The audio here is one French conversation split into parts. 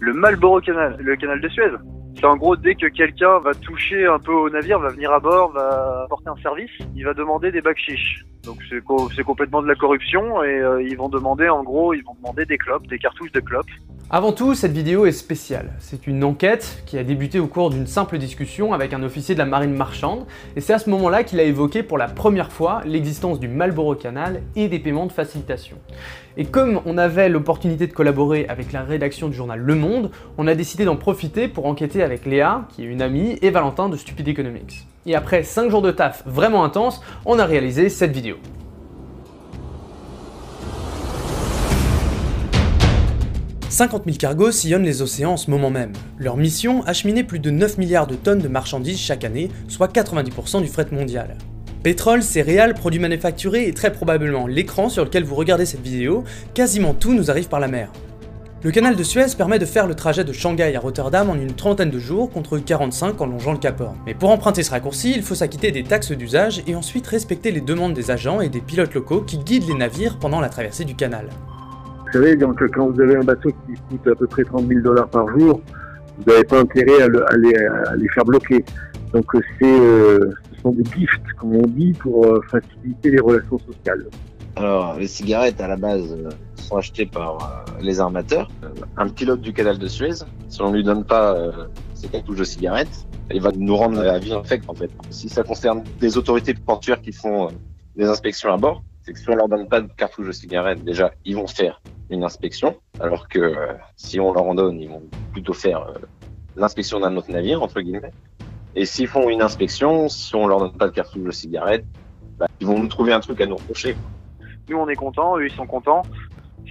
Le Marlboro Canal, le canal de Suez. C'est en gros dès que quelqu'un va toucher un peu au navire, va venir à bord, va apporter un service, il va demander des bakshish. Donc c'est co- c'est complètement de la corruption et euh, ils vont demander en gros, ils vont demander des clopes, des cartouches de clopes. Avant tout, cette vidéo est spéciale. C'est une enquête qui a débuté au cours d'une simple discussion avec un officier de la marine marchande, et c'est à ce moment-là qu'il a évoqué pour la première fois l'existence du Marlboro Canal et des paiements de facilitation. Et comme on avait l'opportunité de collaborer avec la rédaction du journal Le Monde, on a décidé d'en profiter pour enquêter avec Léa, qui est une amie, et Valentin de Stupid Economics. Et après 5 jours de taf vraiment intense, on a réalisé cette vidéo. 50 000 cargos sillonnent les océans en ce moment même. Leur mission, acheminer plus de 9 milliards de tonnes de marchandises chaque année, soit 90% du fret mondial. Pétrole, céréales, produits manufacturés et très probablement l'écran sur lequel vous regardez cette vidéo, quasiment tout nous arrive par la mer. Le canal de Suez permet de faire le trajet de Shanghai à Rotterdam en une trentaine de jours contre 45 en longeant le Cap Horn. Mais pour emprunter ce raccourci, il faut s'acquitter des taxes d'usage et ensuite respecter les demandes des agents et des pilotes locaux qui guident les navires pendant la traversée du canal. Vous savez, donc, quand vous avez un bateau qui coûte à peu près 30 000 dollars par jour, vous n'avez pas intérêt à, le- à les, à les faire bloquer. Donc, c'est, euh, ce sont des gifts, comme on dit, pour euh, faciliter les relations sociales. Alors, les cigarettes, à la base, euh, sont achetées par euh, les armateurs. Un pilote du canal de Suez, si on lui donne pas ses cartouches de cigarettes, il va nous rendre la vie infecte, en fait. Si ça concerne des autorités portuaires qui font euh, des inspections à bord, c'est que si on leur donne pas de cartouches de cigarettes, déjà, ils vont faire une inspection, alors que euh, si on leur en donne, ils vont plutôt faire l'inspection d'un autre navire, entre guillemets. Et s'ils font une inspection, si on leur donne pas de cartouches de cigarettes, bah, ils vont nous trouver un truc à nous reprocher. Nous on est contents, eux ils sont contents.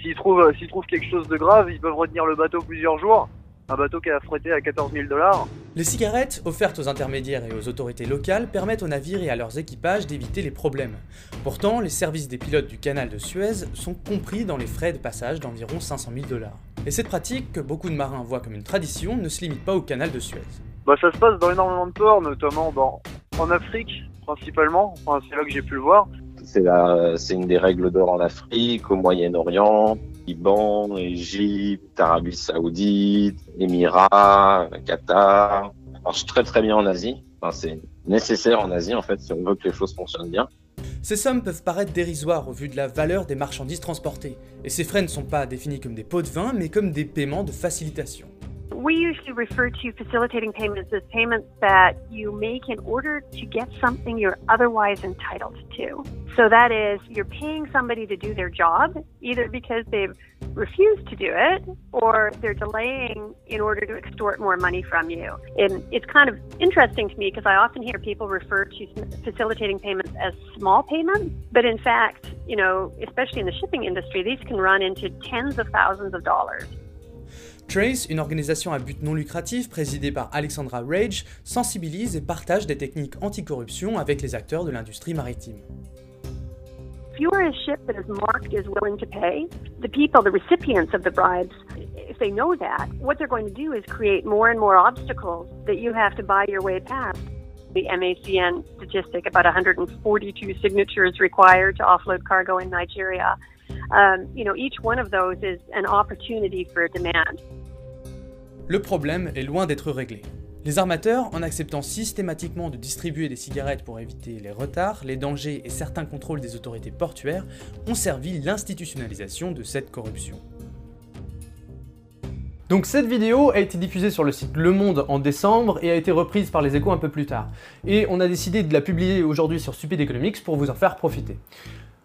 S'ils trouvent, euh, s'ils trouvent quelque chose de grave, ils peuvent retenir le bateau plusieurs jours. Un bateau qui a affrété à 14 000 dollars. Les cigarettes, offertes aux intermédiaires et aux autorités locales, permettent aux navires et à leurs équipages d'éviter les problèmes. Pourtant, les services des pilotes du canal de Suez sont compris dans les frais de passage d'environ 500 000 dollars. Et cette pratique, que beaucoup de marins voient comme une tradition, ne se limite pas au canal de Suez. Bah ça se passe dans énormément de ports, notamment dans, en Afrique principalement. Enfin, c'est là que j'ai pu le voir. C'est une des règles d'or en Afrique, au Moyen-Orient, Liban, Égypte, Arabie Saoudite, Émirats, Qatar. Ça marche très très bien en Asie. C'est nécessaire en Asie en fait si on veut que les choses fonctionnent bien. Ces sommes peuvent paraître dérisoires au vu de la valeur des marchandises transportées, et ces frais ne sont pas définis comme des pots de vin, mais comme des paiements de facilitation. We usually refer to facilitating payments as payments that you make in order to get something you're otherwise entitled to. So that is, you're paying somebody to do their job, either because they've refused to do it or they're delaying in order to extort more money from you. And it's kind of interesting to me because I often hear people refer to facilitating payments as small payments, but in fact, you know, especially in the shipping industry, these can run into tens of thousands of dollars. Trace, une organisation à but non lucratif présidée par Alexandra Rage, sensibilise et partage des techniques anticorruption avec les acteurs de l'industrie maritime. If you are a ship that is marked as willing to pay, the people, the recipients of the bribes, if they know that, what they're going to do is create more and more obstacles that you have to buy your way past. The MACN statistic about 142 signatures required to offload cargo in Nigeria. Um, you know, each one of those is an opportunity for demand. Le problème est loin d'être réglé. Les armateurs, en acceptant systématiquement de distribuer des cigarettes pour éviter les retards, les dangers et certains contrôles des autorités portuaires, ont servi l'institutionnalisation de cette corruption. Donc cette vidéo a été diffusée sur le site Le Monde en décembre et a été reprise par les échos un peu plus tard. Et on a décidé de la publier aujourd'hui sur Stupid Economics pour vous en faire profiter.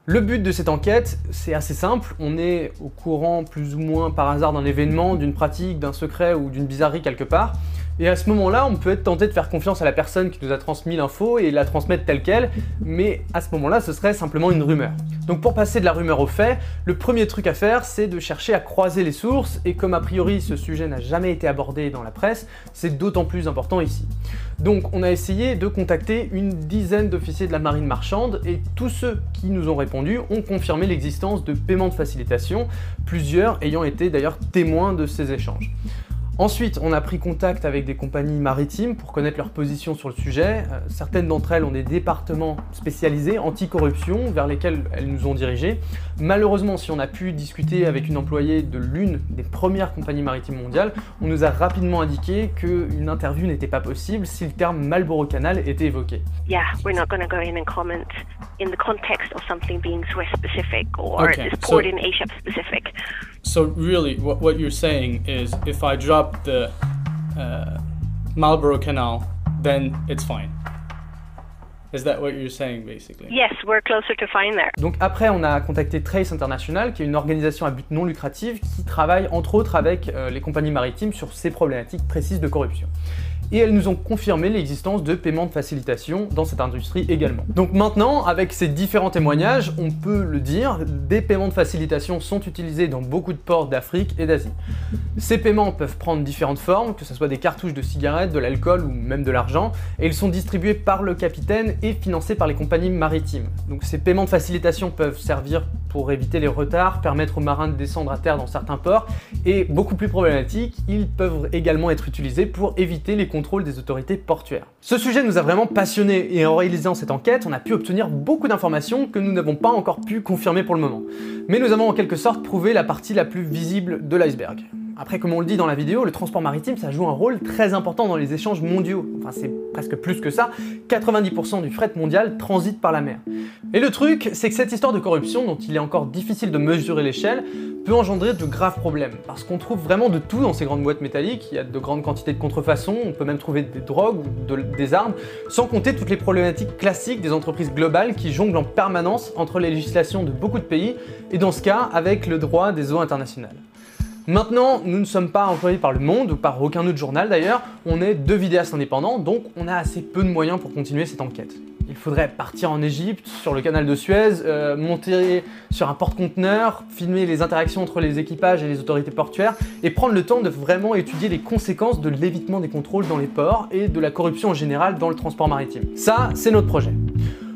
Le but de cette enquête, c'est assez simple, on est au courant plus ou moins par hasard d'un événement, d'une pratique, d'un secret ou d'une bizarrerie quelque part, et à ce moment-là, on peut être tenté de faire confiance à la personne qui nous a transmis l'info et la transmettre telle qu'elle, mais à ce moment-là, ce serait simplement une rumeur. Donc pour passer de la rumeur au fait, le premier truc à faire, c'est de chercher à croiser les sources, et comme a priori ce sujet n'a jamais été abordé dans la presse, c'est d'autant plus important ici. Donc on a essayé de contacter une dizaine d'officiers de la marine marchande, et tous ceux qui nous ont répondu ont confirmé l'existence de paiements de facilitation, plusieurs ayant été d'ailleurs témoins de ces échanges. Ensuite, on a pris contact avec des compagnies maritimes pour connaître leur position sur le sujet. Euh, certaines d'entre elles ont des départements spécialisés anti-corruption vers lesquels elles nous ont dirigés. Malheureusement, si on a pu discuter avec une employée de l'une des premières compagnies maritimes mondiales, on nous a rapidement indiqué qu'une interview n'était pas possible si le terme Marlboro Canal était évoqué. Yeah, we're not going to go in and comment in the context of something being Swiss specific or Okay, so- in Asia specific. So really, what, what you're saying is, if I drop the uh, Marlboro Canal, then it's fine. Is that what you're saying, basically? Yes, we're closer to fine there. Donc après, on a contacté Trace International, qui est une organisation à but non lucratif qui travaille entre autres avec euh, les compagnies maritimes sur ces problématiques précises de corruption. Et elles nous ont confirmé l'existence de paiements de facilitation dans cette industrie également. Donc maintenant, avec ces différents témoignages, on peut le dire, des paiements de facilitation sont utilisés dans beaucoup de ports d'Afrique et d'Asie. Ces paiements peuvent prendre différentes formes, que ce soit des cartouches de cigarettes, de l'alcool ou même de l'argent, et ils sont distribués par le capitaine et financés par les compagnies maritimes. Donc ces paiements de facilitation peuvent servir pour éviter les retards, permettre aux marins de descendre à terre dans certains ports, et beaucoup plus problématique, ils peuvent également être utilisés pour éviter les contrôles des autorités portuaires. Ce sujet nous a vraiment passionnés et en réalisant cette enquête, on a pu obtenir beaucoup d'informations que nous n'avons pas encore pu confirmer pour le moment. Mais nous avons en quelque sorte prouvé la partie la plus visible de l'iceberg. Après, comme on le dit dans la vidéo, le transport maritime, ça joue un rôle très important dans les échanges mondiaux. Enfin, c'est presque plus que ça. 90% du fret mondial transite par la mer. Et le truc, c'est que cette histoire de corruption, dont il est encore difficile de mesurer l'échelle, peut engendrer de graves problèmes. Parce qu'on trouve vraiment de tout dans ces grandes boîtes métalliques. Il y a de grandes quantités de contrefaçons, on peut même trouver des drogues ou de- des armes, sans compter toutes les problématiques classiques des entreprises globales qui jonglent en permanence entre les législations de beaucoup de pays, et dans ce cas, avec le droit des eaux internationales. Maintenant, nous ne sommes pas employés par Le Monde ou par aucun autre journal d'ailleurs, on est deux vidéastes indépendants, donc on a assez peu de moyens pour continuer cette enquête. Il faudrait partir en Égypte, sur le canal de Suez, euh, monter sur un porte-conteneur, filmer les interactions entre les équipages et les autorités portuaires, et prendre le temps de vraiment étudier les conséquences de l'évitement des contrôles dans les ports et de la corruption en général dans le transport maritime. Ça, c'est notre projet.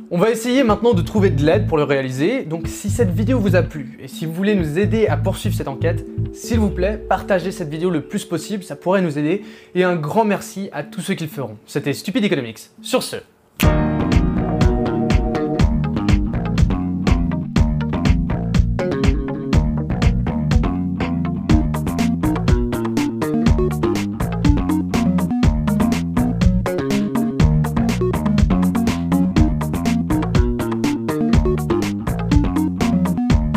On va essayer maintenant de trouver de l'aide pour le réaliser, donc si cette vidéo vous a plu et si vous voulez nous aider à poursuivre cette enquête, s'il vous plaît, partagez cette vidéo le plus possible, ça pourrait nous aider, et un grand merci à tous ceux qui le feront. C'était Stupid Economics. Sur ce,